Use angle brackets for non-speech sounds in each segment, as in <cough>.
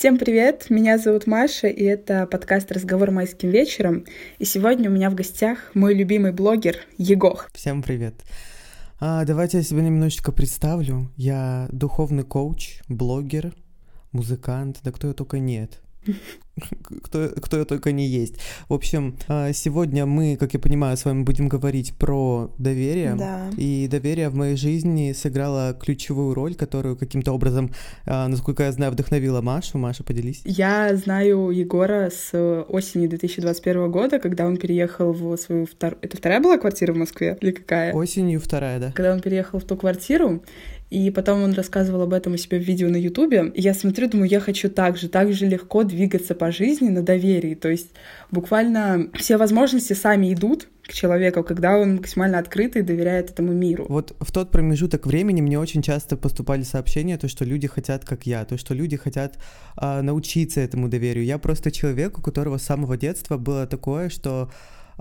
Всем привет, меня зовут Маша, и это подкаст «Разговор майским вечером». И сегодня у меня в гостях мой любимый блогер Егох. Всем привет. А, давайте я себя немножечко представлю. Я духовный коуч, блогер, музыкант, да кто я только нет кто, кто только не есть. В общем, а, сегодня мы, как я понимаю, с вами будем говорить про доверие. Да. И доверие в моей жизни сыграло ключевую роль, которую каким-то образом, а, насколько я знаю, вдохновила Машу. Маша, поделись. Я знаю Егора с осени 2021 года, когда он переехал в свою вторую... Это вторая была квартира в Москве? Или какая? Осенью вторая, да. Когда он переехал в ту квартиру, и потом он рассказывал об этом у себя в видео на Ютубе. Я смотрю, думаю, я хочу так же, так же легко двигаться по жизни на доверии. То есть буквально все возможности сами идут к человеку, когда он максимально открытый и доверяет этому миру. Вот в тот промежуток времени мне очень часто поступали сообщения, то, что люди хотят, как я, то, что люди хотят а, научиться этому доверию. Я просто человек, у которого с самого детства было такое, что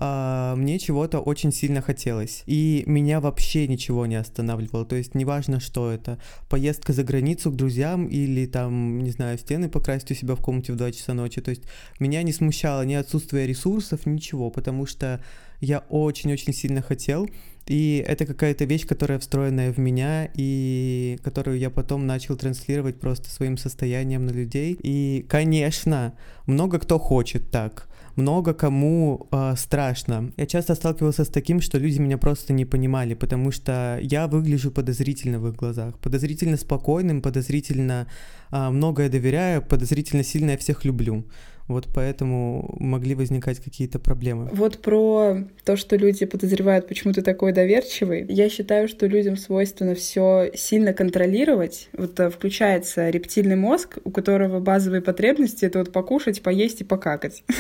а, мне чего-то очень сильно хотелось. И меня вообще ничего не останавливало. То есть неважно, что это. Поездка за границу к друзьям или там, не знаю, стены покрасить у себя в комнате в 2 часа ночи. То есть меня не смущало ни отсутствие ресурсов, ничего, потому что я очень-очень сильно хотел. И это какая-то вещь, которая встроенная в меня, и которую я потом начал транслировать просто своим состоянием на людей. И, конечно, много кто хочет так много кому э, страшно. Я часто сталкивался с таким, что люди меня просто не понимали, потому что я выгляжу подозрительно в их глазах, подозрительно спокойным, подозрительно э, многое доверяю, подозрительно сильно я всех люблю. Вот поэтому могли возникать какие-то проблемы. Вот про то, что люди подозревают, почему ты такой доверчивый. Я считаю, что людям свойственно все сильно контролировать. Вот э, включается рептильный мозг, у которого базовые потребности это вот покушать, поесть и покакать. <laughs>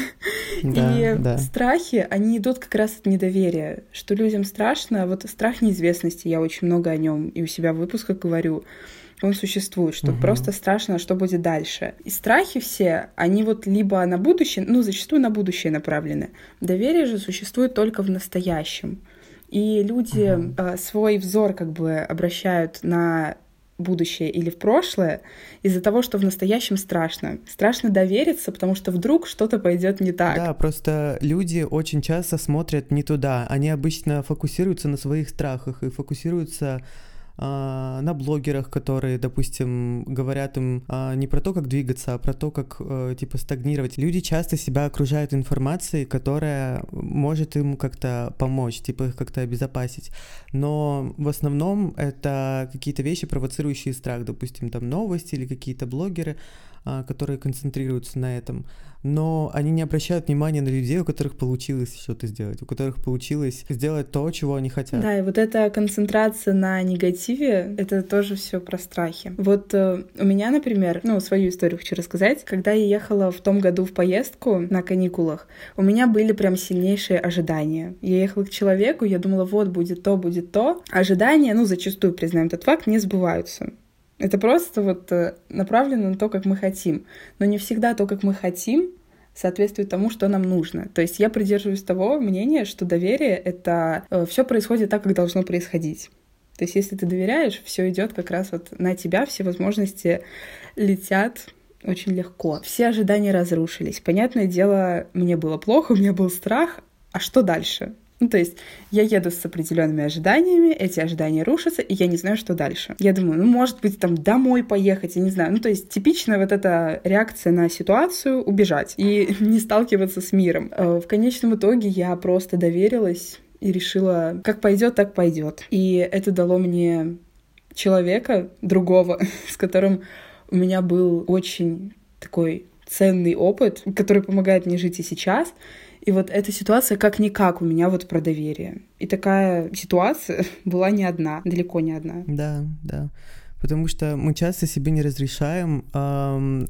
Да, и да. страхи, они идут как раз от недоверия, что людям страшно. Вот страх неизвестности, я очень много о нем и у себя в выпусках говорю он существует, что угу. просто страшно, что будет дальше. И страхи все, они вот либо на будущее, ну, зачастую на будущее направлены. Доверие же существует только в настоящем. И люди угу. э, свой взор как бы обращают на будущее или в прошлое из-за того, что в настоящем страшно. Страшно довериться, потому что вдруг что-то пойдет не так. Да, просто люди очень часто смотрят не туда. Они обычно фокусируются на своих страхах и фокусируются а, на блогерах, которые, допустим, говорят им а, не про то, как двигаться, а про то, как, э, типа, стагнировать. Люди часто себя окружают информацией, которая может им как-то помочь, типа, их как-то обезопасить. Но в основном это какие-то вещи, провоцирующие страх, допустим, там новости или какие-то блогеры, а, которые концентрируются на этом но они не обращают внимания на людей, у которых получилось что-то сделать, у которых получилось сделать то, чего они хотят. Да, и вот эта концентрация на негативе, это тоже все про страхи. Вот э, у меня, например, ну, свою историю хочу рассказать. Когда я ехала в том году в поездку на каникулах, у меня были прям сильнейшие ожидания. Я ехала к человеку, я думала, вот будет то, будет то. Ожидания, ну, зачастую, признаем этот факт, не сбываются. Это просто вот э, направлено на то, как мы хотим. Но не всегда то, как мы хотим, соответствует тому, что нам нужно. То есть я придерживаюсь того мнения, что доверие — это э, все происходит так, как должно происходить. То есть если ты доверяешь, все идет как раз вот на тебя, все возможности летят очень легко. Все ожидания разрушились. Понятное дело, мне было плохо, у меня был страх. А что дальше? Ну, то есть я еду с определенными ожиданиями, эти ожидания рушатся, и я не знаю, что дальше. Я думаю, ну, может быть, там домой поехать, я не знаю. Ну, то есть типичная вот эта реакция на ситуацию — убежать и <laughs> не сталкиваться с миром. Э, в конечном итоге я просто доверилась и решила, как пойдет, так пойдет. И это дало мне человека другого, <laughs> с которым у меня был очень такой ценный опыт, который помогает мне жить и сейчас. И вот эта ситуация как-никак у меня вот про доверие. И такая ситуация <laughs> была не одна, далеко не одна. Да, да. Потому что мы часто себе не разрешаем эм,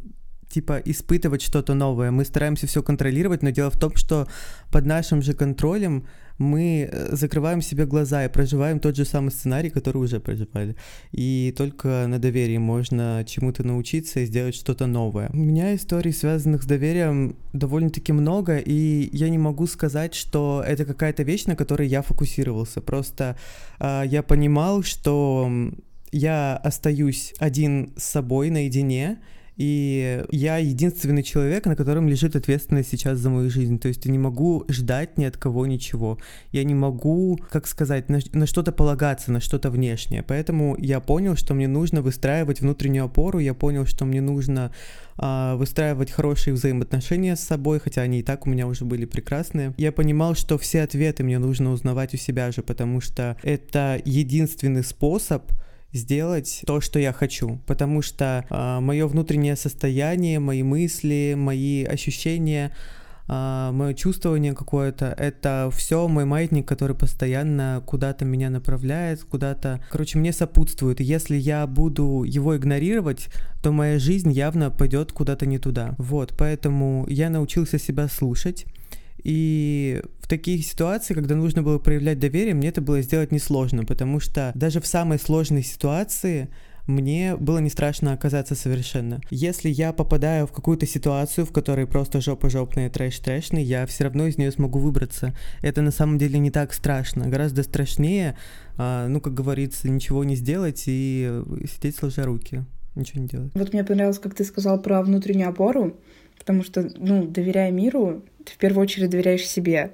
типа испытывать что-то новое. Мы стараемся все контролировать, но дело в том, что под нашим же контролем мы э, закрываем себе глаза и проживаем тот же самый сценарий, который уже проживали. И только на доверии можно чему-то научиться и сделать что-то новое. У меня историй, связанных с доверием, довольно-таки много, и я не могу сказать, что это какая-то вещь, на которой я фокусировался. Просто э, я понимал, что я остаюсь один с собой наедине, И я единственный человек, на котором лежит ответственность сейчас за мою жизнь. То есть я не могу ждать ни от кого ничего. Я не могу, как сказать, на, на что-то полагаться, на что-то внешнее. Поэтому я понял, что мне нужно выстраивать внутреннюю опору. Я понял, что мне нужно а, выстраивать хорошие взаимоотношения с собой, хотя они и так у меня уже были прекрасные. Я понимал, что все ответы мне нужно узнавать у себя же, потому что это единственный способ сделать то, что я хочу, потому что э, мое внутреннее состояние, мои мысли, мои ощущения, э, мое чувствование какое-то, это все мой маятник, который постоянно куда-то меня направляет, куда-то, короче, мне сопутствует. Если я буду его игнорировать, то моя жизнь явно пойдет куда-то не туда. Вот, поэтому я научился себя слушать и в таких ситуациях, когда нужно было проявлять доверие, мне это было сделать несложно, потому что даже в самой сложной ситуации мне было не страшно оказаться совершенно. Если я попадаю в какую-то ситуацию, в которой просто жопа жопная, трэш трэшный, я все равно из нее смогу выбраться. Это на самом деле не так страшно. Гораздо страшнее, а, ну, как говорится, ничего не сделать и сидеть сложа руки. Ничего не делать. Вот мне понравилось, как ты сказал про внутреннюю опору, потому что, ну, доверяя миру, ты в первую очередь доверяешь себе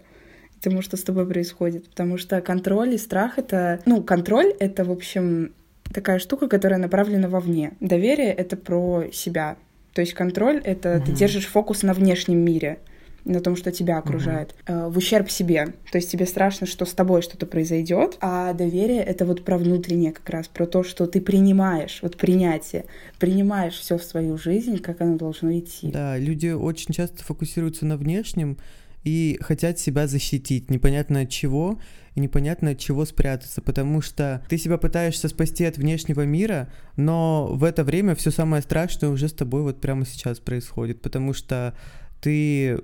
тому, что с тобой происходит. Потому что контроль и страх — это... Ну, контроль — это, в общем, такая штука, которая направлена вовне. Доверие — это про себя. То есть контроль — это угу. ты держишь фокус на внешнем мире — на том, что тебя окружает, угу. в ущерб себе. То есть тебе страшно, что с тобой что-то произойдет, а доверие это вот про внутреннее как раз, про то, что ты принимаешь, вот принятие, принимаешь все в свою жизнь, как оно должно идти. Да, люди очень часто фокусируются на внешнем и хотят себя защитить, непонятно от чего, и непонятно от чего спрятаться, потому что ты себя пытаешься спасти от внешнего мира, но в это время все самое страшное уже с тобой вот прямо сейчас происходит, потому что ты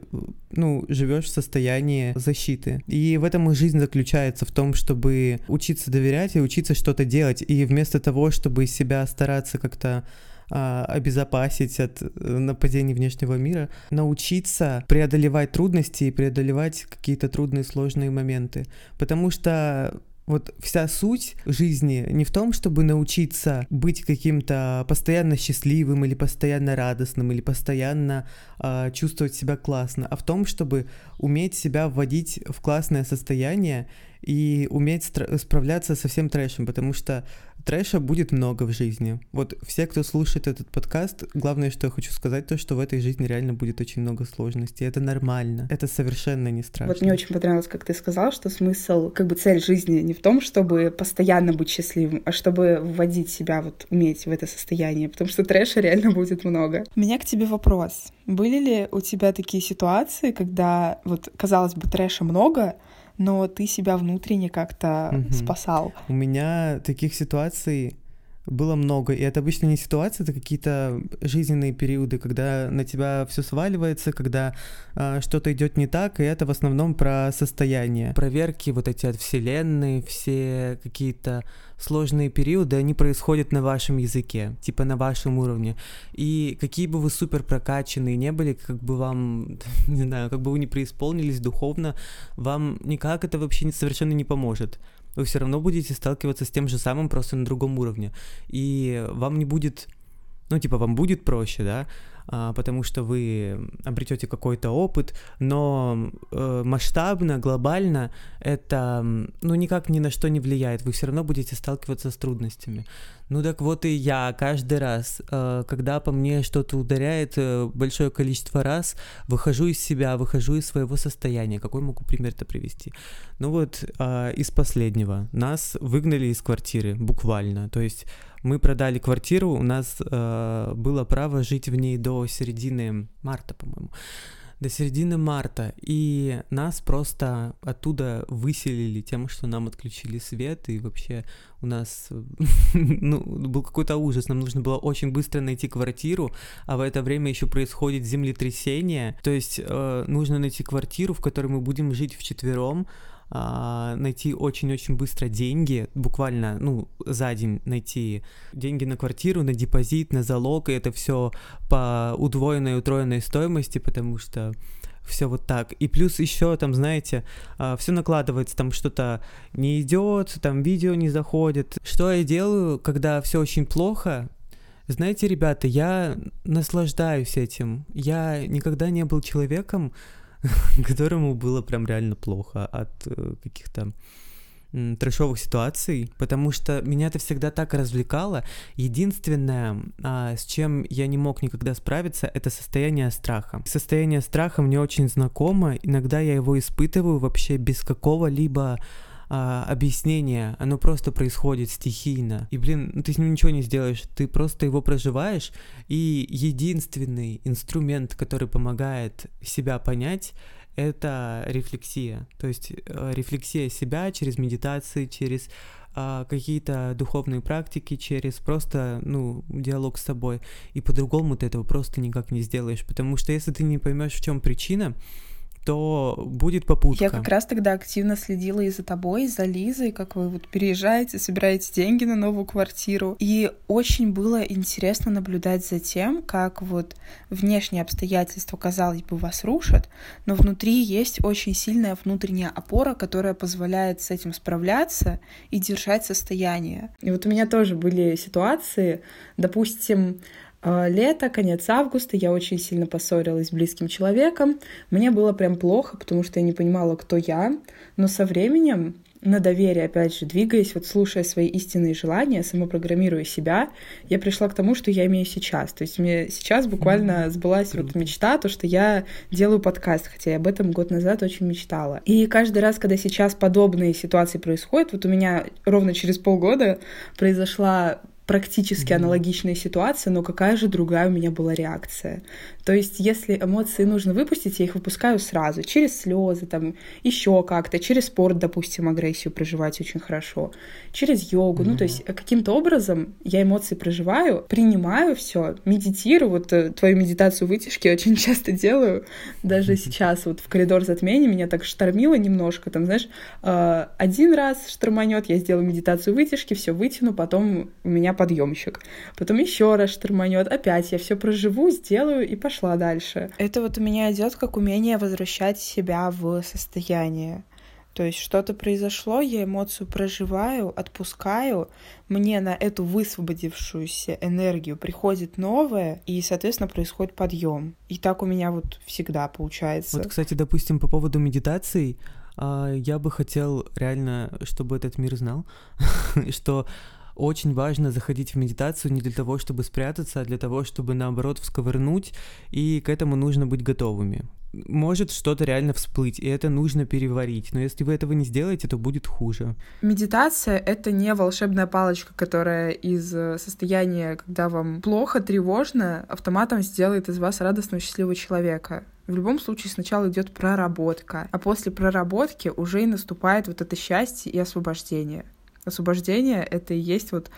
ну, живешь в состоянии защиты. И в этом и жизнь заключается, в том, чтобы учиться доверять и учиться что-то делать. И вместо того, чтобы себя стараться как-то а, обезопасить от э, нападений внешнего мира, научиться преодолевать трудности и преодолевать какие-то трудные, сложные моменты. Потому что вот вся суть жизни не в том, чтобы научиться быть каким-то постоянно счастливым или постоянно радостным или постоянно э, чувствовать себя классно, а в том, чтобы уметь себя вводить в классное состояние и уметь справляться со всем трэшем, потому что трэша будет много в жизни. Вот все, кто слушает этот подкаст, главное, что я хочу сказать, то, что в этой жизни реально будет очень много сложностей. Это нормально. Это совершенно не страшно. Вот мне очень понравилось, как ты сказал, что смысл, как бы цель жизни не в том, чтобы постоянно быть счастливым, а чтобы вводить себя, вот уметь в это состояние, потому что трэша реально <laughs> будет много. У меня к тебе вопрос. Были ли у тебя такие ситуации, когда вот, казалось бы, трэша много, но ты себя внутренне как-то угу. спасал. У меня таких ситуаций было много, и это обычно не ситуация, это какие-то жизненные периоды, когда на тебя все сваливается, когда э, что-то идет не так, и это в основном про состояние. Проверки вот эти от вселенной, все какие-то сложные периоды, они происходят на вашем языке, типа на вашем уровне. И какие бы вы супер прокачанные не были, как бы вам, <laughs> не знаю, как бы вы не преисполнились духовно, вам никак это вообще совершенно не поможет вы все равно будете сталкиваться с тем же самым, просто на другом уровне. И вам не будет, ну, типа, вам будет проще, да, а, потому что вы обретете какой-то опыт, но э, масштабно, глобально это, ну, никак ни на что не влияет, вы все равно будете сталкиваться с трудностями. Ну так вот и я каждый раз, э, когда по мне что-то ударяет э, большое количество раз, выхожу из себя, выхожу из своего состояния. Какой могу пример-то привести? Ну вот э, из последнего. Нас выгнали из квартиры, буквально. То есть мы продали квартиру, у нас было право жить в ней до середины марта, по-моему до середины марта, и нас просто оттуда выселили тем, что нам отключили свет, и вообще у нас <laughs> ну, был какой-то ужас, нам нужно было очень быстро найти квартиру, а в это время еще происходит землетрясение, то есть э, нужно найти квартиру, в которой мы будем жить вчетвером, найти очень-очень быстро деньги, буквально, ну, за день найти деньги на квартиру, на депозит, на залог, и это все по удвоенной, утроенной стоимости, потому что все вот так. И плюс еще там, знаете, а, все накладывается, там что-то не идет, там видео не заходит. Что я делаю, когда все очень плохо, Знаете, ребята, я наслаждаюсь этим. Я никогда не был человеком, <laughs> которому было прям реально плохо от э, каких-то трешовых ситуаций, потому что меня это всегда так развлекало. Единственное, а, с чем я не мог никогда справиться, это состояние страха. Состояние страха мне очень знакомо, иногда я его испытываю вообще без какого-либо а, объяснение, оно просто происходит стихийно. И, блин, ну, ты с ним ничего не сделаешь, ты просто его проживаешь, и единственный инструмент, который помогает себя понять, это рефлексия. То есть э, рефлексия себя через медитации, через э, какие-то духовные практики, через просто, ну, диалог с собой. И по-другому ты этого просто никак не сделаешь. Потому что если ты не поймешь, в чем причина, то будет попутка. Я как раз тогда активно следила и за тобой, и за Лизой, как вы вот переезжаете, собираете деньги на новую квартиру. И очень было интересно наблюдать за тем, как вот внешние обстоятельства, казалось бы, вас рушат, но внутри есть очень сильная внутренняя опора, которая позволяет с этим справляться и держать состояние. И вот у меня тоже были ситуации, допустим, лето, конец августа, я очень сильно поссорилась с близким человеком. Мне было прям плохо, потому что я не понимала, кто я. Но со временем на доверие, опять же, двигаясь, вот слушая свои истинные желания, самопрограммируя себя, я пришла к тому, что я имею сейчас. То есть мне сейчас буквально сбылась вот мечта, то, что я делаю подкаст, хотя я об этом год назад очень мечтала. И каждый раз, когда сейчас подобные ситуации происходят, вот у меня ровно через полгода произошла практически mm-hmm. аналогичная ситуация, но какая же другая у меня была реакция. То есть, если эмоции нужно выпустить, я их выпускаю сразу, через слезы, там, еще как-то, через спорт, допустим, агрессию проживать очень хорошо, через йогу. Mm-hmm. Ну, то есть, каким-то образом я эмоции проживаю, принимаю все, медитирую. Вот э, твою медитацию вытяжки очень <laughs> часто делаю. Даже mm-hmm. сейчас вот в коридор затмения меня так штормило немножко. Там, знаешь, э, один раз шторманет, я сделаю медитацию вытяжки, все вытяну, потом у меня подъемщик. Потом еще раз шторманет, опять я все проживу, сделаю и пошла дальше. Это вот у меня идет как умение возвращать себя в состояние. То есть что-то произошло, я эмоцию проживаю, отпускаю, мне на эту высвободившуюся энергию приходит новое, и, соответственно, происходит подъем. И так у меня вот всегда получается. Вот, кстати, допустим, по поводу медитаций, а, я бы хотел реально, чтобы этот мир знал, <laughs> что очень важно заходить в медитацию не для того, чтобы спрятаться, а для того, чтобы наоборот всковырнуть, и к этому нужно быть готовыми. Может что-то реально всплыть, и это нужно переварить, но если вы этого не сделаете, то будет хуже. Медитация — это не волшебная палочка, которая из э, состояния, когда вам плохо, тревожно, автоматом сделает из вас радостного, счастливого человека. В любом случае сначала идет проработка, а после проработки уже и наступает вот это счастье и освобождение. Освобождение — это и есть вот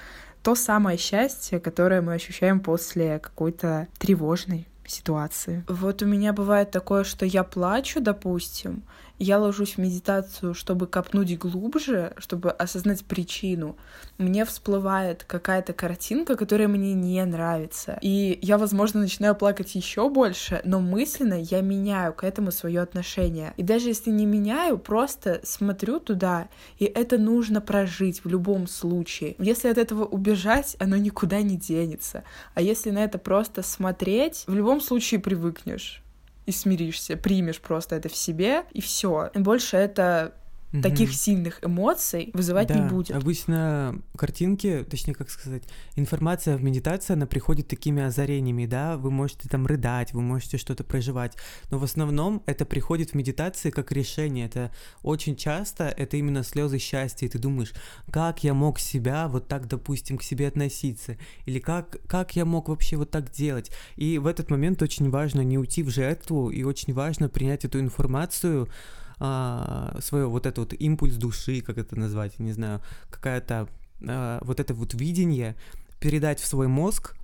то самое счастье, которое мы ощущаем после какой-то тревожной ситуации. Вот у меня бывает такое, что я плачу, допустим, я ложусь в медитацию, чтобы копнуть глубже, чтобы осознать причину, мне всплывает какая-то картинка, которая мне не нравится. И я, возможно, начинаю плакать еще больше, но мысленно я меняю к этому свое отношение. И даже если не меняю, просто смотрю туда, и это нужно прожить в любом случае. Если от этого убежать, оно никуда не денется. А если на это просто смотреть, в любом случае привыкнешь и смиришься, примешь просто это в себе, и все. Больше это угу. таких сильных эмоций вызывать да, не будет. Обычно картинки, точнее, как сказать, информация в медитации, она приходит такими озарениями, да, вы можете там рыдать, вы можете что-то проживать, но в основном это приходит в медитации как решение, это очень часто это именно слезы счастья, и ты думаешь, как я мог себя вот так, допустим, к себе относиться, или как, как я мог вообще вот так делать, и в этот момент очень важно не уйти в жертву, и очень важно принять эту информацию, а, свое вот это вот импульс души, как это назвать, не знаю, какая-то а, вот это вот видение передать в свой мозг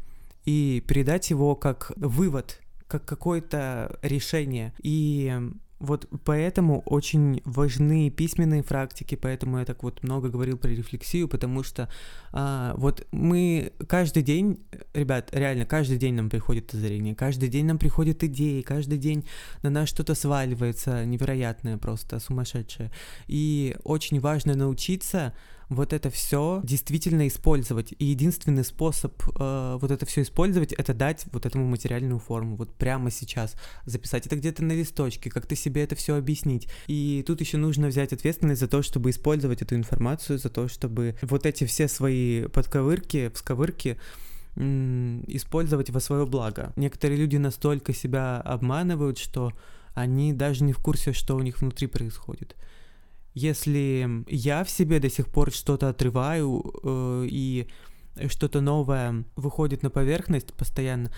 и передать его как вывод, как какое-то решение. И вот поэтому очень важны письменные практики, поэтому я так вот много говорил про рефлексию, потому что а, вот мы каждый день, ребят, реально каждый день нам приходит озарение, каждый день нам приходят идеи, каждый день на нас что-то сваливается невероятное просто, сумасшедшее. И очень важно научиться вот это все действительно использовать. И единственный способ э, вот это все использовать, это дать вот этому материальную форму, вот прямо сейчас записать это где-то на листочке, как-то себе это все объяснить. И тут еще нужно взять ответственность за то, чтобы использовать эту информацию, за то, чтобы вот эти все свои подковырки, всковырки использовать во свое благо. Некоторые люди настолько себя обманывают, что они даже не в курсе, что у них внутри происходит. Если я в себе до сих пор что-то отрываю э, и что-то новое выходит на поверхность постоянно,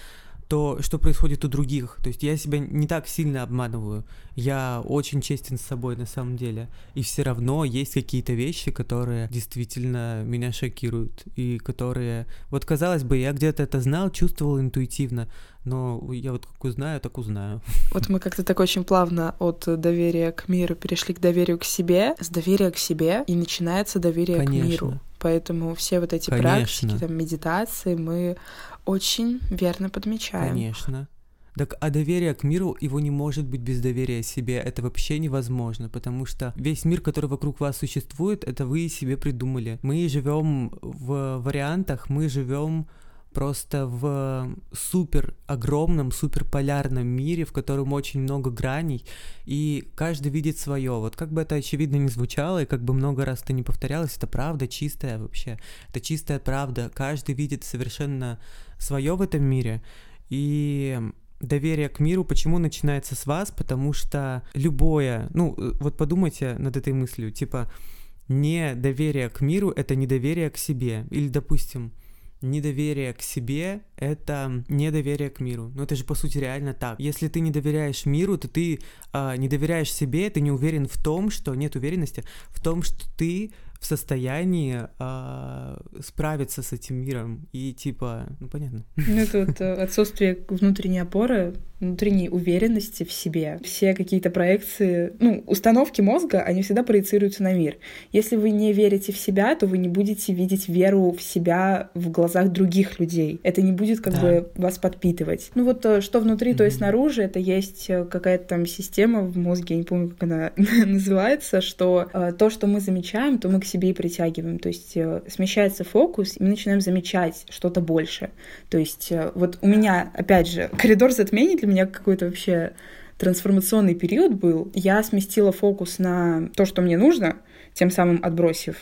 то, что происходит у других. То есть я себя не так сильно обманываю. Я очень честен с собой на самом деле. И все равно есть какие-то вещи, которые действительно меня шокируют. И которые... Вот казалось бы, я где-то это знал, чувствовал интуитивно. Но я вот как узнаю, так узнаю. Вот мы как-то так очень плавно от доверия к миру перешли к доверию к себе. С доверия к себе и начинается доверие Конечно. к миру. Поэтому все вот эти Конечно. практики, там, медитации мы очень верно подмечаем. Конечно. Так, а доверие к миру, его не может быть без доверия себе. Это вообще невозможно, потому что весь мир, который вокруг вас существует, это вы себе придумали. Мы живем в вариантах, мы живем просто в супер огромном, супер полярном мире, в котором очень много граней, и каждый видит свое. Вот как бы это очевидно не звучало, и как бы много раз это не повторялось, это правда чистая вообще. Это чистая правда. Каждый видит совершенно свое в этом мире. И доверие к миру почему начинается с вас? Потому что любое, ну вот подумайте над этой мыслью, типа недоверие к миру это недоверие к себе. Или, допустим, недоверие к себе — это недоверие к миру. Ну это же по сути реально так. Если ты не доверяешь миру, то ты э, не доверяешь себе, ты не уверен в том, что нет уверенности в том, что ты в состоянии э, справиться с этим миром и типа, ну понятно. Ну это <laughs> вот э, отсутствие внутренней опоры, внутренней уверенности в себе. Все какие-то проекции, ну установки мозга, они всегда проецируются на мир. Если вы не верите в себя, то вы не будете видеть веру в себя в глазах других людей. Это не будет как да. бы вас подпитывать. Ну вот э, что внутри, mm-hmm. то и снаружи, это есть э, какая-то там система в мозге, я не помню, как она <laughs> называется, что э, то, что мы замечаем, то мы к себе и притягиваем. То есть э, смещается фокус, и мы начинаем замечать что-то больше. То есть э, вот у меня, опять же, <laughs> коридор затмений для меня какой-то вообще трансформационный период был. Я сместила фокус на то, что мне нужно, тем самым отбросив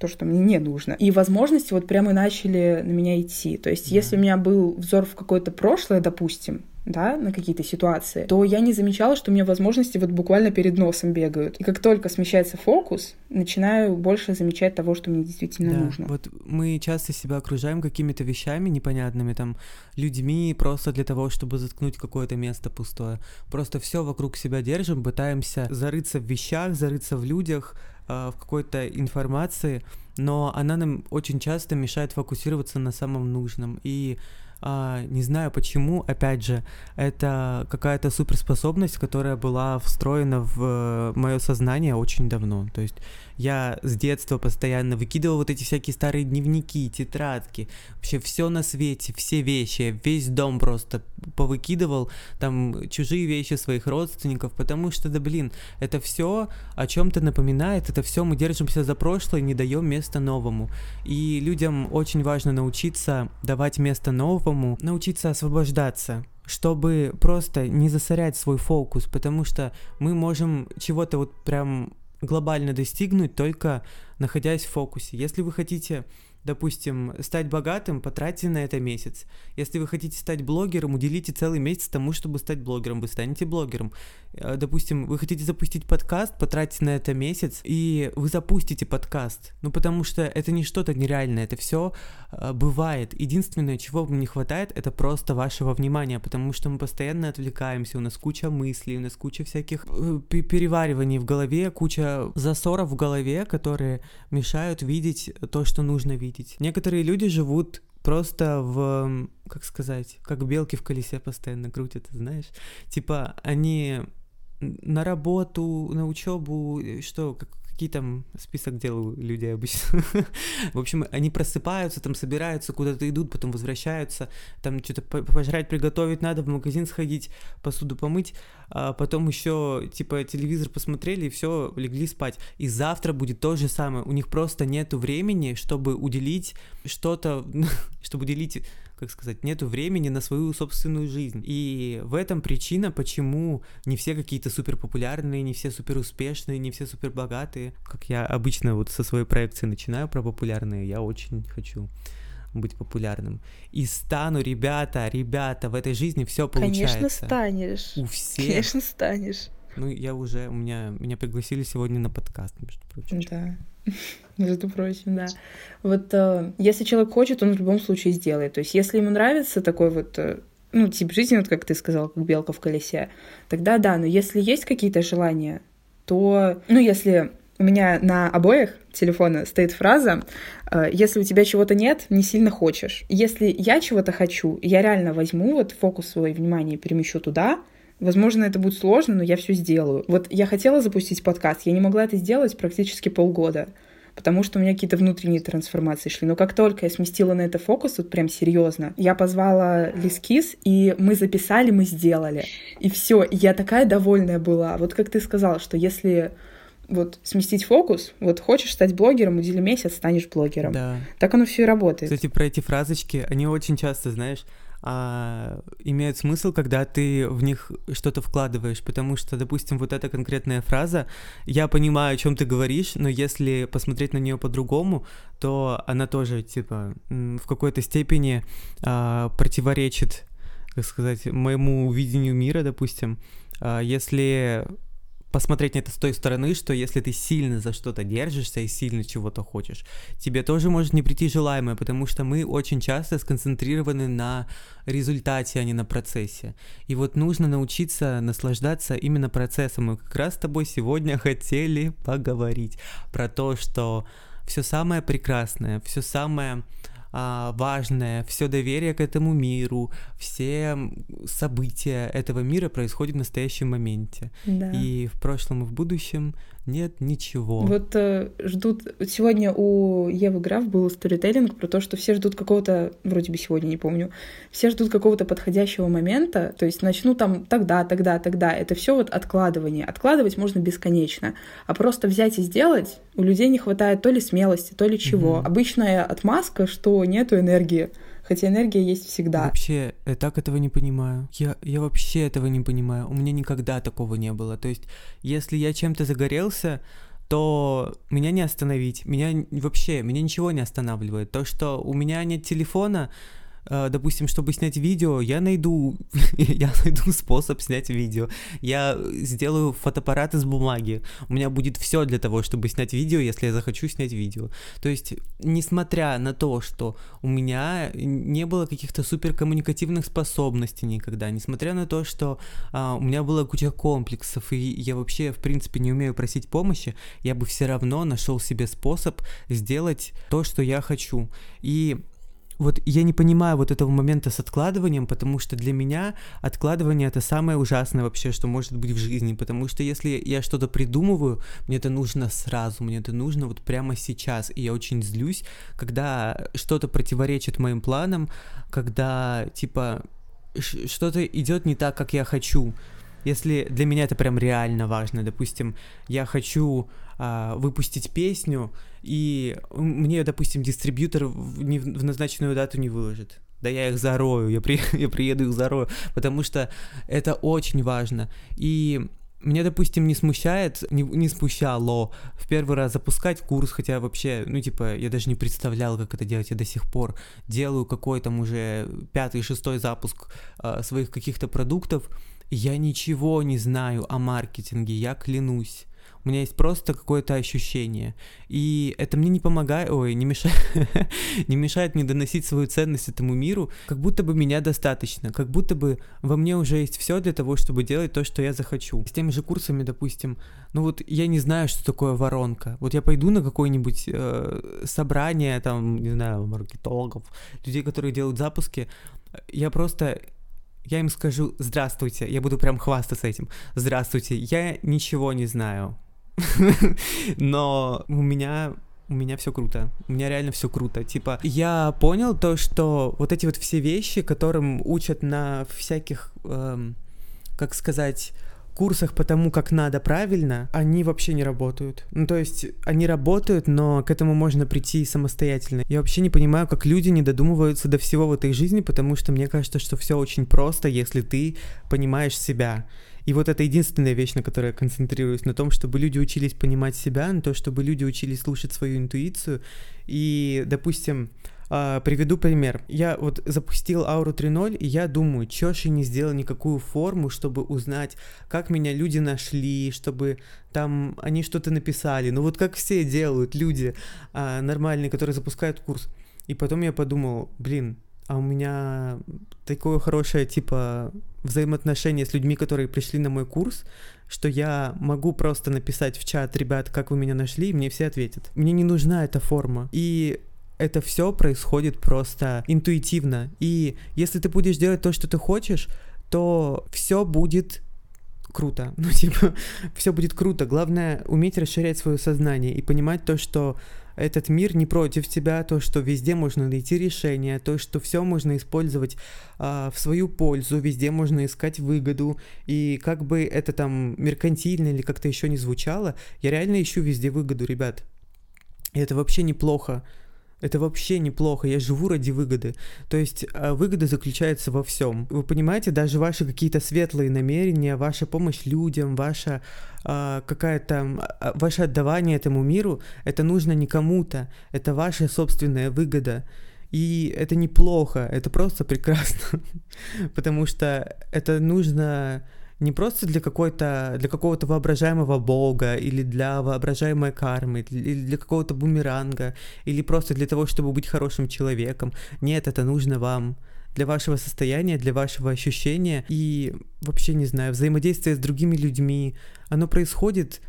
то, что мне не нужно. И возможности вот прямо начали на меня идти. То есть, да. если у меня был взор в какое-то прошлое, допустим, да, на какие-то ситуации, то я не замечала, что у меня возможности вот буквально перед носом бегают. И как только смещается фокус, начинаю больше замечать того, что мне действительно да, нужно. Вот мы часто себя окружаем какими-то вещами непонятными, там, людьми просто для того, чтобы заткнуть какое-то место пустое. Просто все вокруг себя держим, пытаемся зарыться в вещах, зарыться в людях, в какой-то информации, но она нам очень часто мешает фокусироваться на самом нужном. И а, не знаю почему, опять же, это какая-то суперспособность, которая была встроена в э, мое сознание очень давно. То есть я с детства постоянно выкидывал вот эти всякие старые дневники, тетрадки, вообще все на свете, все вещи, весь дом просто повыкидывал, там чужие вещи своих родственников, потому что, да блин, это все о чем-то напоминает, это все мы держимся за прошлое, не даем места новому. И людям очень важно научиться давать место новому, научиться освобождаться чтобы просто не засорять свой фокус, потому что мы можем чего-то вот прям глобально достигнуть только находясь в фокусе. Если вы хотите Допустим, стать богатым, потратьте на это месяц. Если вы хотите стать блогером, уделите целый месяц тому, чтобы стать блогером. Вы станете блогером. Э, допустим, вы хотите запустить подкаст, потратьте на это месяц, и вы запустите подкаст. Ну, потому что это не что-то нереальное, это все э, бывает. Единственное, чего вам не хватает, это просто вашего внимания, потому что мы постоянно отвлекаемся, у нас куча мыслей, у нас куча всяких э, перевариваний в голове, куча засоров в голове, которые мешают видеть то, что нужно видеть видеть. Некоторые люди живут просто в, как сказать, как белки в колесе постоянно крутятся, знаешь. Типа они на работу, на учебу, что, как, какие там список дел у людей обычно. <laughs> в общем, они просыпаются, там собираются, куда-то идут, потом возвращаются, там что-то пожрать, приготовить надо, в магазин сходить, посуду помыть, а потом еще типа телевизор посмотрели и все, легли спать. И завтра будет то же самое. У них просто нету времени, чтобы уделить что-то, <laughs> чтобы уделить как сказать, нету времени на свою собственную жизнь. И в этом причина, почему не все какие-то супер популярные, не все супер успешные, не все супер богатые. Как я обычно вот со своей проекции начинаю про популярные, я очень хочу быть популярным. И стану, ребята, ребята, в этой жизни все получается. Конечно, станешь. У всех. Конечно, станешь. Ну, я уже, у меня, меня пригласили сегодня на подкаст, между прочим. Да. <laughs> Между прочим, да. Вот э, если человек хочет, он в любом случае сделает. То есть, если ему нравится такой вот э, ну, тип жизни, вот как ты сказал, как белка в колесе, тогда да, но если есть какие-то желания, то, ну, если у меня на обоих телефона стоит фраза э, «Если у тебя чего-то нет, не сильно хочешь». Если я чего-то хочу, я реально возьму вот фокус своего внимания и перемещу туда, Возможно, это будет сложно, но я все сделаю. Вот я хотела запустить подкаст, я не могла это сделать практически полгода, потому что у меня какие-то внутренние трансформации шли. Но как только я сместила на это фокус, вот прям серьезно, я позвала Лискис, и мы записали, мы сделали. И все, я такая довольная была. Вот как ты сказала, что если вот сместить фокус, вот хочешь стать блогером, удели месяц, станешь блогером. Да. Так оно все и работает. Кстати, про эти фразочки, они очень часто, знаешь, а, имеют смысл, когда ты в них что-то вкладываешь, потому что, допустим, вот эта конкретная фраза, я понимаю, о чем ты говоришь, но если посмотреть на нее по-другому, то она тоже, типа, в какой-то степени а, противоречит, как сказать, моему видению мира, допустим. А, если посмотреть на это с той стороны, что если ты сильно за что-то держишься и сильно чего-то хочешь, тебе тоже может не прийти желаемое, потому что мы очень часто сконцентрированы на результате, а не на процессе. И вот нужно научиться наслаждаться именно процессом. Мы как раз с тобой сегодня <laughs> хотели поговорить про то, что все самое прекрасное, все самое а, важное, все доверие к этому миру, все события этого мира происходят в настоящем моменте. Да. И в прошлом и в будущем нет ничего. Вот э, ждут... Сегодня у Евы Граф был сторителлинг про то, что все ждут какого-то... Вроде бы сегодня, не помню. Все ждут какого-то подходящего момента. То есть начну там тогда, тогда, тогда. Это все вот откладывание. Откладывать можно бесконечно. А просто взять и сделать у людей не хватает то ли смелости, то ли чего. Угу. Обычная отмазка, что нету энергии хотя энергия есть всегда. Вообще, я так этого не понимаю. Я, я вообще этого не понимаю. У меня никогда такого не было. То есть, если я чем-то загорелся, то меня не остановить. Меня вообще, меня ничего не останавливает. То, что у меня нет телефона, допустим, чтобы снять видео, я найду, <laughs> я найду способ снять видео. Я сделаю фотоаппарат из бумаги. У меня будет все для того, чтобы снять видео, если я захочу снять видео. То есть, несмотря на то, что у меня не было каких-то супер коммуникативных способностей никогда, несмотря на то, что а, у меня была куча комплексов, и я вообще, в принципе, не умею просить помощи, я бы все равно нашел себе способ сделать то, что я хочу. И вот я не понимаю вот этого момента с откладыванием, потому что для меня откладывание это самое ужасное вообще, что может быть в жизни, потому что если я что-то придумываю, мне это нужно сразу, мне это нужно вот прямо сейчас, и я очень злюсь, когда что-то противоречит моим планам, когда типа что-то идет не так, как я хочу. Если для меня это прям реально важно, допустим, я хочу а, выпустить песню, и мне, допустим, дистрибьютор в, не, в назначенную дату не выложит. Да я их зарою, я, при, <laughs> я приеду их зарою, потому что это очень важно. И меня, допустим, не смущает, не, не смущало в первый раз запускать курс, хотя вообще, ну, типа, я даже не представлял, как это делать, я до сих пор делаю какой там уже пятый, шестой запуск э, своих каких-то продуктов, я ничего не знаю о маркетинге, я клянусь у меня есть просто какое-то ощущение. И это мне не помогает, ой, не мешает, <laughs> не мешает мне доносить свою ценность этому миру, как будто бы меня достаточно, как будто бы во мне уже есть все для того, чтобы делать то, что я захочу. С теми же курсами, допустим, ну вот я не знаю, что такое воронка. Вот я пойду на какое-нибудь э, собрание, там, не знаю, маркетологов, людей, которые делают запуски, я просто я им скажу «Здравствуйте», я буду прям хвастаться этим. «Здравствуйте, я ничего не знаю, <laughs> но у меня у меня все круто. У меня реально все круто. Типа, я понял то, что вот эти вот все вещи, которым учат на всяких, эм, как сказать, курсах по тому, как надо правильно, они вообще не работают. Ну, то есть, они работают, но к этому можно прийти самостоятельно. Я вообще не понимаю, как люди не додумываются до всего в этой жизни, потому что мне кажется, что все очень просто, если ты понимаешь себя. И вот это единственная вещь, на которой я концентрируюсь, на том, чтобы люди учились понимать себя, на то, чтобы люди учились слушать свою интуицию. И, допустим, Uh, приведу пример. Я вот запустил Aura 3.0, и я думаю, чё ж не сделал никакую форму, чтобы узнать, как меня люди нашли, чтобы там они что-то написали. Ну вот как все делают люди uh, нормальные, которые запускают курс. И потом я подумал, блин, а у меня такое хорошее, типа, взаимоотношение с людьми, которые пришли на мой курс, что я могу просто написать в чат, ребят, как вы меня нашли, и мне все ответят. Мне не нужна эта форма. И это все происходит просто интуитивно. И если ты будешь делать то, что ты хочешь, то все будет круто. <laughs> Ну, типа, все будет круто. Главное уметь расширять свое сознание и понимать то, что этот мир не против тебя, то, что везде можно найти решение, то, что все можно использовать а, в свою пользу, везде можно искать выгоду. И как бы это там меркантильно или как-то еще не звучало, я реально ищу везде выгоду, ребят. И это вообще неплохо. Это вообще неплохо, я живу ради выгоды. То есть а, выгода заключается во всем. Вы понимаете, даже ваши какие-то светлые намерения, ваша помощь людям, ваша а, какая-то а, ваше отдавание этому миру, это нужно не кому-то, это ваша собственная выгода. И это неплохо, это просто прекрасно, <laughs> потому что это нужно не просто для какой-то, для какого-то воображаемого бога, или для воображаемой кармы, или для какого-то бумеранга, или просто для того, чтобы быть хорошим человеком. Нет, это нужно вам для вашего состояния, для вашего ощущения и вообще не знаю, взаимодействие с другими людьми. Оно происходит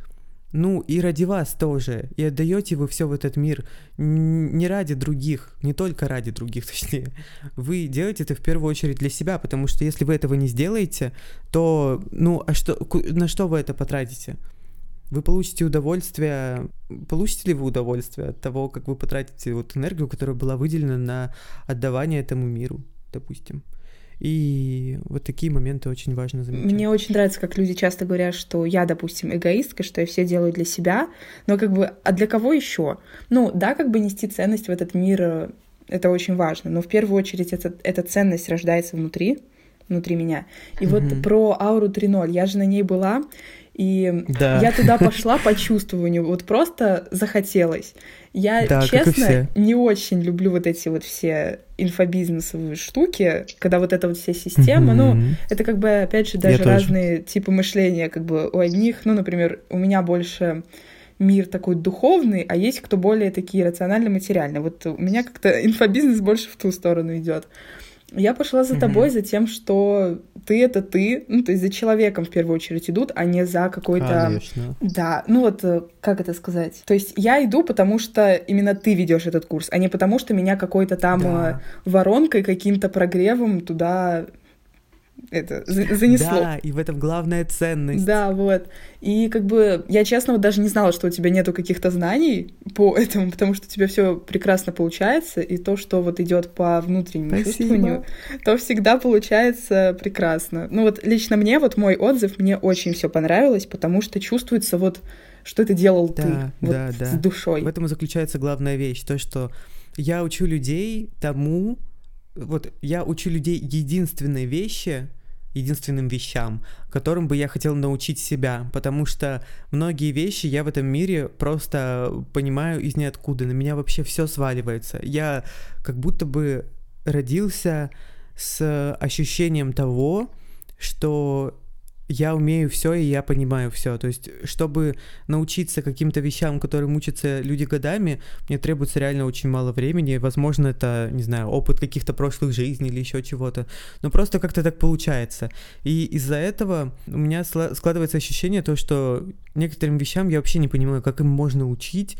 ну и ради вас тоже. И отдаете вы все в этот мир не ради других, не только ради других, <laughs> точнее. Вы делаете это в первую очередь для себя, потому что если вы этого не сделаете, то, ну, а что, на что вы это потратите? Вы получите удовольствие, получите ли вы удовольствие от того, как вы потратите вот энергию, которая была выделена на отдавание этому миру, допустим. И вот такие моменты очень важно заметить. Мне очень нравится, как люди часто говорят, что я, допустим, эгоистка, что я все делаю для себя, но как бы, а для кого еще? Ну, да, как бы нести ценность в этот мир, э, это очень важно, но в первую очередь это, эта ценность рождается внутри, внутри меня. И mm-hmm. вот про ауру 3.0, я же на ней была, и да. я туда пошла по чувствованию, вот просто захотелось. Я, да, честно, не очень люблю вот эти вот все инфобизнесовые штуки, когда вот эта вот вся система, mm-hmm. ну, это как бы, опять же, даже я разные тоже. типы мышления, как бы у одних, ну, например, у меня больше мир такой духовный, а есть кто более такие рационально-материальные. Вот у меня как-то инфобизнес больше в ту сторону идет. Я пошла за тобой за тем, что ты это ты, ну, то есть за человеком в первую очередь идут, а не за какой-то... Конечно. Да, ну вот, э, как это сказать? То есть я иду, потому что именно ты ведешь этот курс, а не потому что меня какой-то там да. Э, воронкой, каким-то прогревом туда это занесло. Да, и в этом главная ценность. Да, вот. И как бы я честно вот даже не знала, что у тебя нету каких-то знаний по <laughs> этому, потому что у тебя все прекрасно получается, и то, что вот идет по внутреннему Спасибо. чувствованию, то всегда получается прекрасно. Ну вот лично мне, вот мой отзыв, мне очень все понравилось, потому что чувствуется вот, что это делал да, ты, вот да, да. с душой. В этом и заключается главная вещь, то, что я учу людей тому, вот я учу людей единственной вещи, единственным вещам, которым бы я хотел научить себя, потому что многие вещи я в этом мире просто понимаю из ниоткуда, на меня вообще все сваливается. Я как будто бы родился с ощущением того, что я умею все и я понимаю все. То есть, чтобы научиться каким-то вещам, которым учатся люди годами, мне требуется реально очень мало времени. Возможно, это, не знаю, опыт каких-то прошлых жизней или еще чего-то. Но просто как-то так получается. И из-за этого у меня складывается ощущение то, что некоторым вещам я вообще не понимаю, как им можно учить.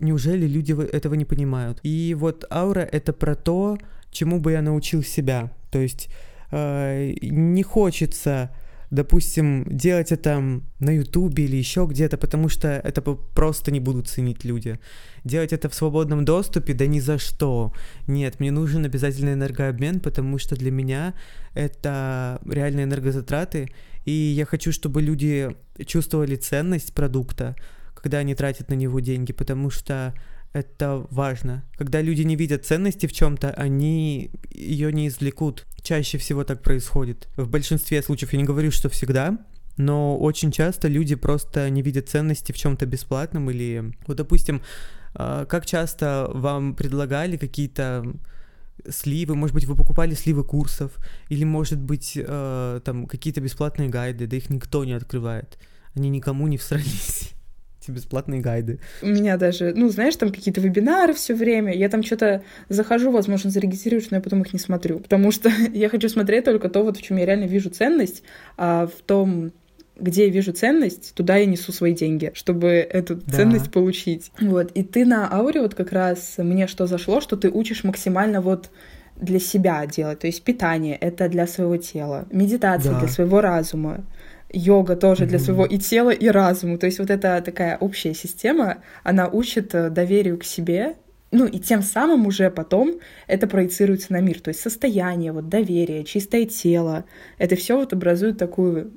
Неужели люди этого не понимают? И вот аура — это про то, чему бы я научил себя. То есть э, не хочется допустим, делать это на Ютубе или еще где-то, потому что это просто не будут ценить люди. Делать это в свободном доступе, да ни за что. Нет, мне нужен обязательно энергообмен, потому что для меня это реальные энергозатраты, и я хочу, чтобы люди чувствовали ценность продукта, когда они тратят на него деньги, потому что это важно. Когда люди не видят ценности в чем-то, они ее не извлекут. Чаще всего так происходит. В большинстве случаев я не говорю, что всегда, но очень часто люди просто не видят ценности в чем-то бесплатном или, вот, допустим, а, как часто вам предлагали какие-то сливы, может быть, вы покупали сливы курсов, или, может быть, э, там какие-то бесплатные гайды, да их никто не открывает. Они никому не всрались эти бесплатные гайды. У меня даже, ну, знаешь, там какие-то вебинары все время. Я там что-то захожу, возможно, зарегистрируюсь, но я потом их не смотрю. Потому что <laughs> я хочу смотреть только то, вот в чем я реально вижу ценность, а в том, где я вижу ценность, туда я несу свои деньги, чтобы эту да. ценность получить. Вот. И ты на ауре вот как раз мне что зашло, что ты учишь максимально вот для себя делать. То есть питание — это для своего тела, медитация да. для своего разума, йога тоже mm-hmm. для своего и тела, и разума. То есть вот эта такая общая система, она учит э, доверию к себе, ну и тем самым уже потом это проецируется на мир. То есть состояние, вот доверие, чистое тело, это все вот образует такую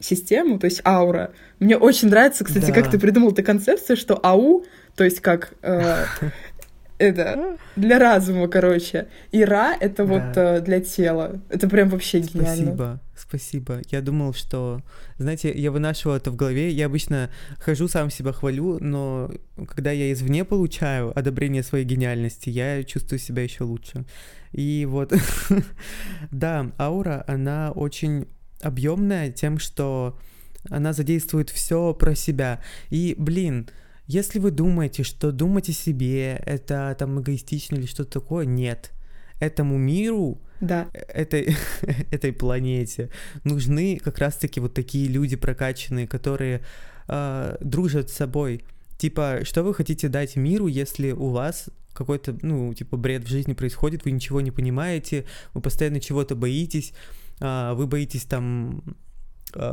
систему, то есть аура. Мне очень нравится, кстати, да. как ты придумал эту концепцию, что ау, то есть как э, <laughs> это для разума, короче. И ра это вот э, для тела. Это прям вообще гениально. Спасибо, спасибо. Я думал, что, знаете, я вынашивал это в голове. Я обычно хожу, сам себя хвалю, но когда я извне получаю одобрение своей гениальности, я чувствую себя еще лучше. И вот, <laughs> да, аура, она очень объемная тем, что она задействует все про себя. И, блин, если вы думаете, что думать о себе это там эгоистично или что-то такое, нет. Этому миру, да. этой, <laughs> этой планете нужны как раз-таки вот такие люди прокачанные, которые э, дружат с собой. Типа, что вы хотите дать миру, если у вас какой-то, ну, типа, бред в жизни происходит, вы ничего не понимаете, вы постоянно чего-то боитесь, э, вы боитесь там Э,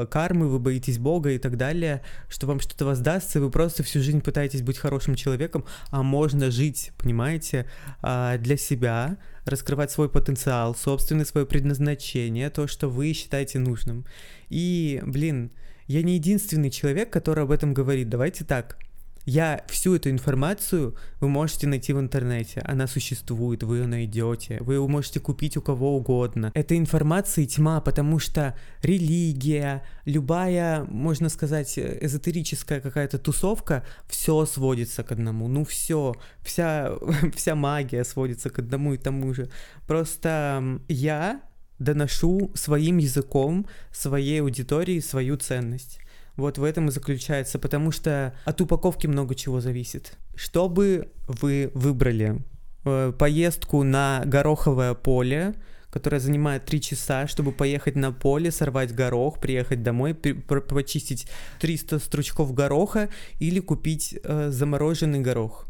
кармы, вы боитесь Бога и так далее, что вам что-то воздастся, вы просто всю жизнь пытаетесь быть хорошим человеком, а можно жить, понимаете, а, для себя, раскрывать свой потенциал, собственное свое предназначение, то, что вы считаете нужным. И, блин, я не единственный человек, который об этом говорит. Давайте так, я всю эту информацию вы можете найти в интернете. Она существует, вы ее найдете. Вы ее можете купить у кого угодно. Это информации тьма, потому что религия, любая, можно сказать, эзотерическая какая-то тусовка, все сводится к одному. Ну все, вся, <laughs> вся магия сводится к одному и тому же. Просто я доношу своим языком своей аудитории свою ценность. Вот в этом и заключается, потому что от упаковки много чего зависит. Что бы вы выбрали? Э, поездку на гороховое поле, которая занимает три часа, чтобы поехать на поле, сорвать горох, приехать домой, почистить 300 стручков гороха или купить э, замороженный горох.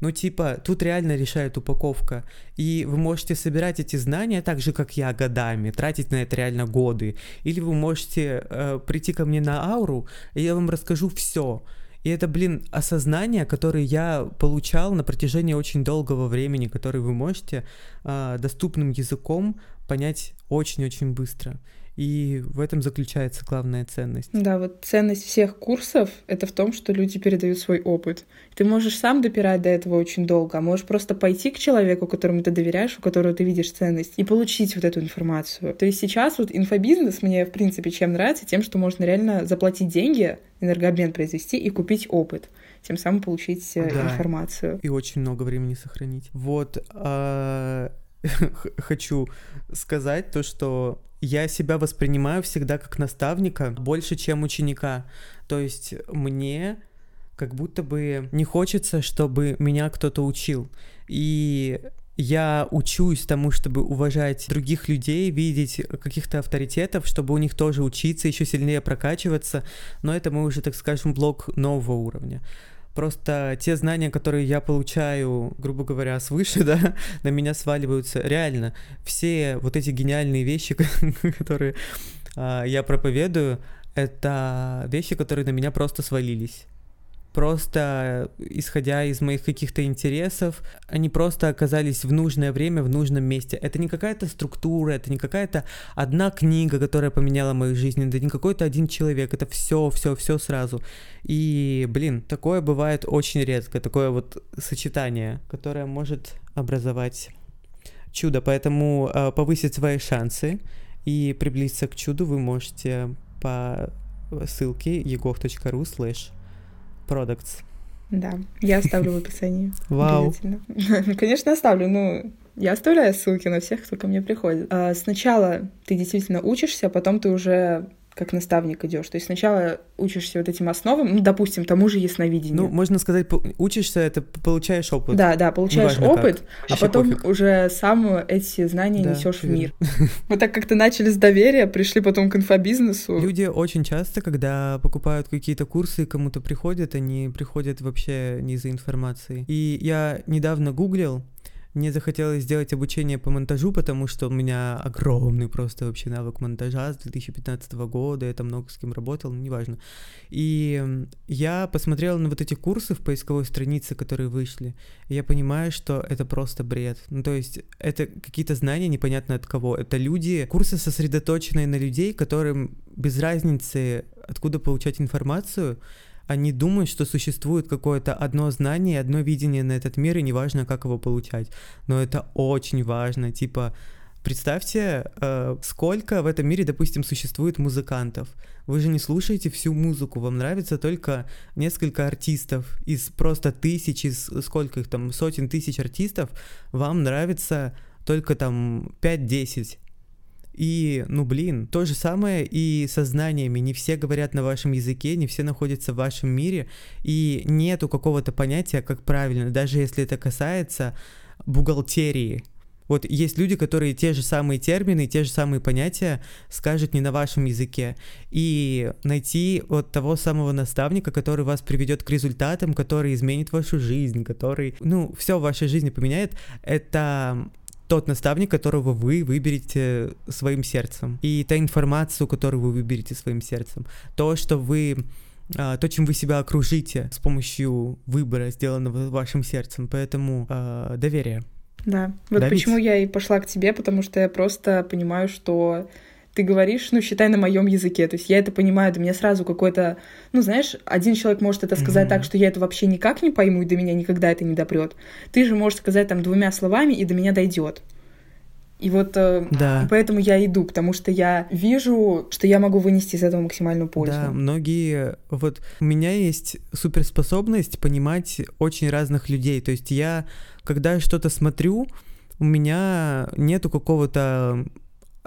Ну, типа, тут реально решает упаковка. И вы можете собирать эти знания так же, как я, годами, тратить на это реально годы. Или вы можете э, прийти ко мне на ауру, и я вам расскажу все. И это, блин, осознание, которое я получал на протяжении очень долгого времени, которое вы можете э, доступным языком понять очень-очень быстро. И в этом заключается главная ценность. Да, вот ценность всех курсов — это в том, что люди передают свой опыт. Ты можешь сам допирать до этого очень долго, а можешь просто пойти к человеку, которому ты доверяешь, у которого ты видишь ценность, и получить вот эту информацию. То есть сейчас вот инфобизнес мне, в принципе, чем нравится? Тем, что можно реально заплатить деньги, энергообмен произвести и купить опыт тем самым получить э, да, информацию. И очень много времени сохранить. Вот а, <laughs> хочу сказать то, что я себя воспринимаю всегда как наставника больше, чем ученика. То есть мне как будто бы не хочется, чтобы меня кто-то учил. И я учусь тому, чтобы уважать других людей, видеть каких-то авторитетов, чтобы у них тоже учиться, еще сильнее прокачиваться. Но это мы уже, так скажем, блок нового уровня. Просто те знания, которые я получаю, грубо говоря, свыше, <laughs> да, на меня сваливаются реально. Все вот эти гениальные вещи, <laughs> которые э, я проповедую, это вещи, которые на меня просто свалились просто исходя из моих каких-то интересов, они просто оказались в нужное время, в нужном месте. Это не какая-то структура, это не какая-то одна книга, которая поменяла мою жизнь, это не какой-то один человек, это все, все, все сразу. И, блин, такое бывает очень редко, такое вот сочетание, которое может образовать чудо. Поэтому э, повысить свои шансы и приблизиться к чуду вы можете по ссылке egov.ru slash products. Да, я оставлю в описании. <laughs> Вау. <laughs> Конечно, оставлю, но я оставляю ссылки на всех, кто ко мне приходит. А, сначала ты действительно учишься, а потом ты уже как наставник идешь. То есть сначала учишься вот этим основам, ну, допустим, тому же ясновидению. Ну, можно сказать, учишься, это получаешь опыт. Да, да, получаешь Неважно опыт, как. а потом пофиг. уже сам эти знания да, несешь в мир. <laughs> Мы так как-то начали с доверия, пришли потом к инфобизнесу. Люди очень часто, когда покупают какие-то курсы, кому-то приходят, они приходят вообще не за информацией. И я недавно гуглил, мне захотелось сделать обучение по монтажу, потому что у меня огромный просто вообще навык монтажа с 2015 года, я там много с кем работал, ну, неважно. И я посмотрел на вот эти курсы в поисковой странице, которые вышли, и я понимаю, что это просто бред. Ну, то есть это какие-то знания непонятно от кого. Это люди, курсы сосредоточенные на людей, которым без разницы, откуда получать информацию, они думают, что существует какое-то одно знание, одно видение на этот мир, и неважно, как его получать. Но это очень важно. Типа, представьте, э, сколько в этом мире, допустим, существует музыкантов. Вы же не слушаете всю музыку, вам нравится только несколько артистов. Из просто тысяч, из сколько их там, сотен тысяч артистов, вам нравится только там 5-10 и, ну блин, то же самое и со знаниями. Не все говорят на вашем языке, не все находятся в вашем мире, и нету какого-то понятия, как правильно, даже если это касается бухгалтерии. Вот есть люди, которые те же самые термины, те же самые понятия скажут не на вашем языке. И найти вот того самого наставника, который вас приведет к результатам, который изменит вашу жизнь, который, ну, все в вашей жизни поменяет, это тот наставник, которого вы выберете своим сердцем. И та информацию, которую вы выберете своим сердцем. То, что вы а, то, чем вы себя окружите с помощью выбора, сделанного вашим сердцем. Поэтому э, доверие. Да, вот Давить. почему я и пошла к тебе, потому что я просто понимаю, что ты говоришь, ну, считай на моем языке. То есть я это понимаю, до меня сразу какой-то, ну, знаешь, один человек может это сказать mm-hmm. так, что я это вообще никак не пойму, и до меня никогда это не допрет. Ты же можешь сказать там двумя словами, и до меня дойдет. И вот э, да. поэтому я иду, потому что я вижу, что я могу вынести из этого максимальную пользу. Да, многие... Вот у меня есть суперспособность понимать очень разных людей. То есть я, когда что-то смотрю, у меня нету какого-то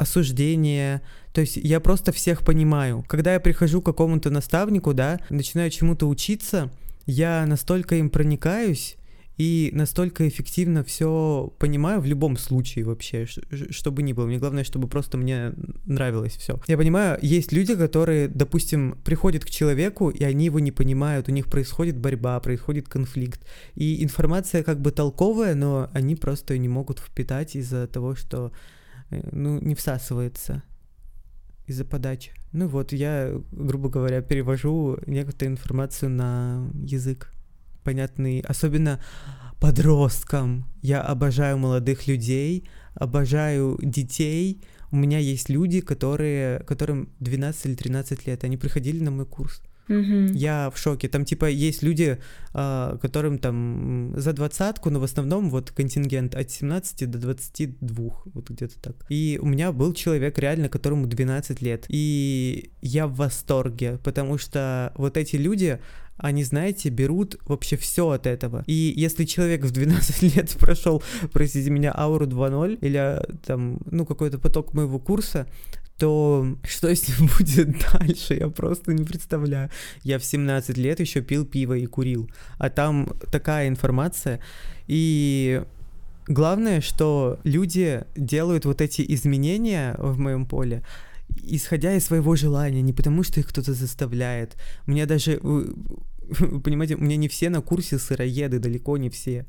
осуждение. То есть я просто всех понимаю. Когда я прихожу к какому-то наставнику, да, начинаю чему-то учиться, я настолько им проникаюсь, и настолько эффективно все понимаю в любом случае вообще, чтобы ни было. Мне главное, чтобы просто мне нравилось все. Я понимаю, есть люди, которые, допустим, приходят к человеку, и они его не понимают, у них происходит борьба, происходит конфликт. И информация как бы толковая, но они просто не могут впитать из-за того, что ну, не всасывается из-за подачи. Ну вот, я, грубо говоря, перевожу некоторую информацию на язык понятный, особенно подросткам. Я обожаю молодых людей, обожаю детей. У меня есть люди, которые, которым 12 или 13 лет, они приходили на мой курс. Угу. Я в шоке. Там, типа, есть люди, э, которым там за двадцатку, но в основном вот контингент от 17 до 22, вот где-то так. И у меня был человек реально, которому 12 лет. И я в восторге, потому что вот эти люди, они, знаете, берут вообще все от этого. И если человек в 12 <laughs> лет прошел, простите меня, ауру 2.0 или там, ну, какой-то поток моего курса, то что с ним <laughs> будет дальше, я просто не представляю. Я в 17 лет еще пил пиво и курил, а там такая информация. И главное, что люди делают вот эти изменения в моем поле, исходя из своего желания, не потому что их кто-то заставляет. Мне даже, вы, <laughs> вы понимаете, у меня не все на курсе сыроеды, далеко не все.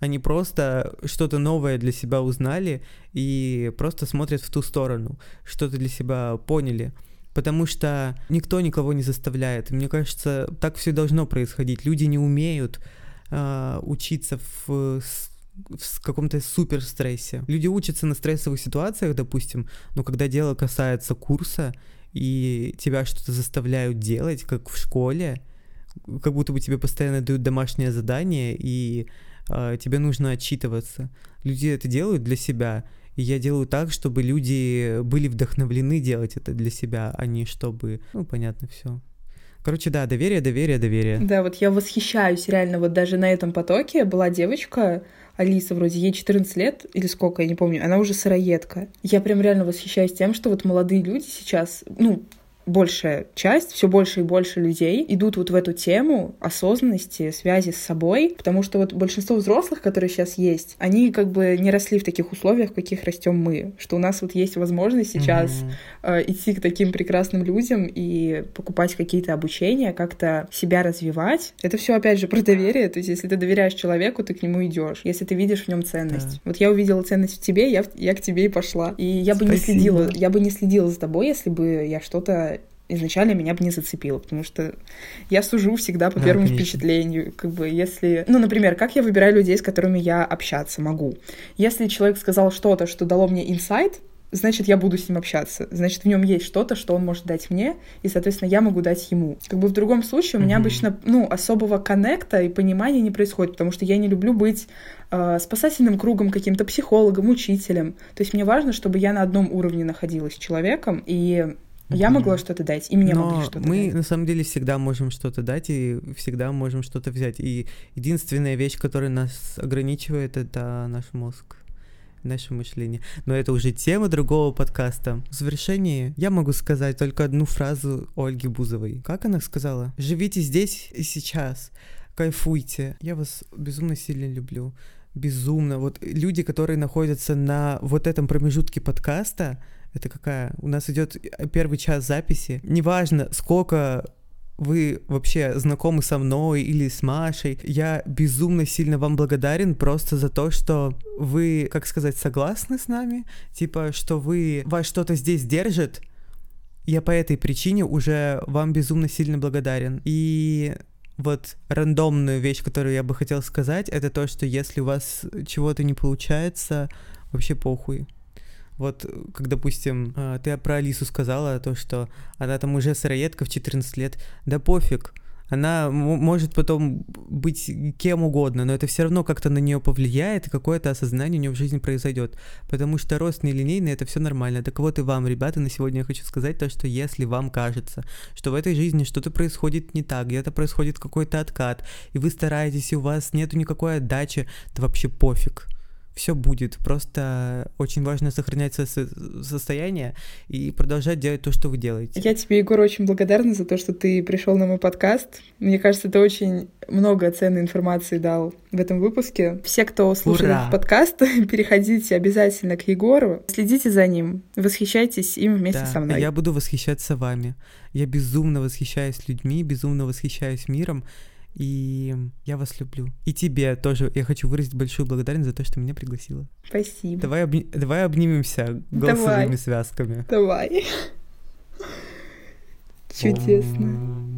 Они просто что-то новое для себя узнали и просто смотрят в ту сторону, что-то для себя поняли. потому что никто никого не заставляет. Мне кажется, так все должно происходить. Люди не умеют э, учиться в, в каком-то супер стрессе. Люди учатся на стрессовых ситуациях, допустим, но когда дело касается курса и тебя что-то заставляют делать, как в школе, как будто бы тебе постоянно дают домашнее задание и тебе нужно отчитываться. Люди это делают для себя, и я делаю так, чтобы люди были вдохновлены делать это для себя, а не чтобы, ну, понятно, все. Короче, да, доверие, доверие, доверие. Да, вот я восхищаюсь реально, вот даже на этом потоке была девочка, Алиса, вроде ей 14 лет или сколько, я не помню, она уже сыроедка. Я прям реально восхищаюсь тем, что вот молодые люди сейчас, ну, большая часть, все больше и больше людей идут вот в эту тему осознанности, связи с собой, потому что вот большинство взрослых, которые сейчас есть, они как бы не росли в таких условиях, в каких растем мы, что у нас вот есть возможность сейчас mm-hmm. э, идти к таким прекрасным людям и покупать какие-то обучения, как-то себя развивать. Это все опять же про доверие, то есть если ты доверяешь человеку, ты к нему идешь, если ты видишь в нем ценность. Да. Вот я увидела ценность в тебе, я, я к тебе и пошла. И я Спасибо. бы не следила, я бы не следила за тобой, если бы я что-то изначально меня бы не зацепило, потому что я сужу всегда по да, первому конечно. впечатлению. Как бы если... Ну, например, как я выбираю людей, с которыми я общаться могу? Если человек сказал что-то, что дало мне инсайт, значит, я буду с ним общаться. Значит, в нем есть что-то, что он может дать мне, и, соответственно, я могу дать ему. Как бы в другом случае у меня mm-hmm. обычно, ну, особого коннекта и понимания не происходит, потому что я не люблю быть э, спасательным кругом, каким-то психологом, учителем. То есть мне важно, чтобы я на одном уровне находилась с человеком, и я могла что-то дать, и мне Но могли что-то мы дать. на самом деле всегда можем что-то дать, и всегда можем что-то взять. И единственная вещь, которая нас ограничивает, это наш мозг наше мышление. Но это уже тема другого подкаста. В завершении я могу сказать только одну фразу Ольги Бузовой. Как она сказала? «Живите здесь и сейчас, кайфуйте. Я вас безумно сильно люблю. Безумно. Вот люди, которые находятся на вот этом промежутке подкаста, это какая? У нас идет первый час записи. Неважно, сколько вы вообще знакомы со мной или с Машей. Я безумно сильно вам благодарен просто за то, что вы, как сказать, согласны с нами, типа, что вы вас что-то здесь держит. Я по этой причине уже вам безумно сильно благодарен. И вот рандомную вещь, которую я бы хотел сказать, это то, что если у вас чего-то не получается, вообще похуй. Вот, как, допустим, а, ты про Алису сказала, то, что она там уже сыроедка в 14 лет, да пофиг, она может потом быть кем угодно, но это все равно как-то на нее повлияет, и какое-то осознание у нее в жизни произойдет. Потому что рост нелинейный это все нормально. Так вот и вам, ребята, на сегодня я хочу сказать то, что если вам кажется, что в этой жизни что-то происходит не так, где-то происходит какой-то откат, и вы стараетесь, и у вас нету никакой отдачи, то вообще пофиг все будет. Просто очень важно сохранять со состояние и продолжать делать то, что вы делаете. Я тебе, Егор, очень благодарна за то, что ты пришел на мой подкаст. Мне кажется, ты очень много ценной информации дал в этом выпуске. Все, кто слушает Ура! этот подкаст, <laughs> переходите обязательно к Егору, следите за ним, восхищайтесь им вместе да, со мной. Я буду восхищаться вами. Я безумно восхищаюсь людьми, безумно восхищаюсь миром. И я вас люблю. И тебе тоже я хочу выразить большую благодарность за то, что меня пригласила. Спасибо. Давай, обни... Давай обнимемся голосовыми Давай. связками. Давай. Чудесно.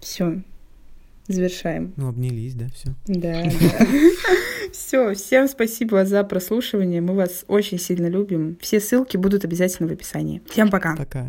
Все. Завершаем. Ну, обнялись, да, все. Да, <laughs> да. Все, всем спасибо за прослушивание. Мы вас очень сильно любим. Все ссылки будут обязательно в описании. Всем пока. Пока.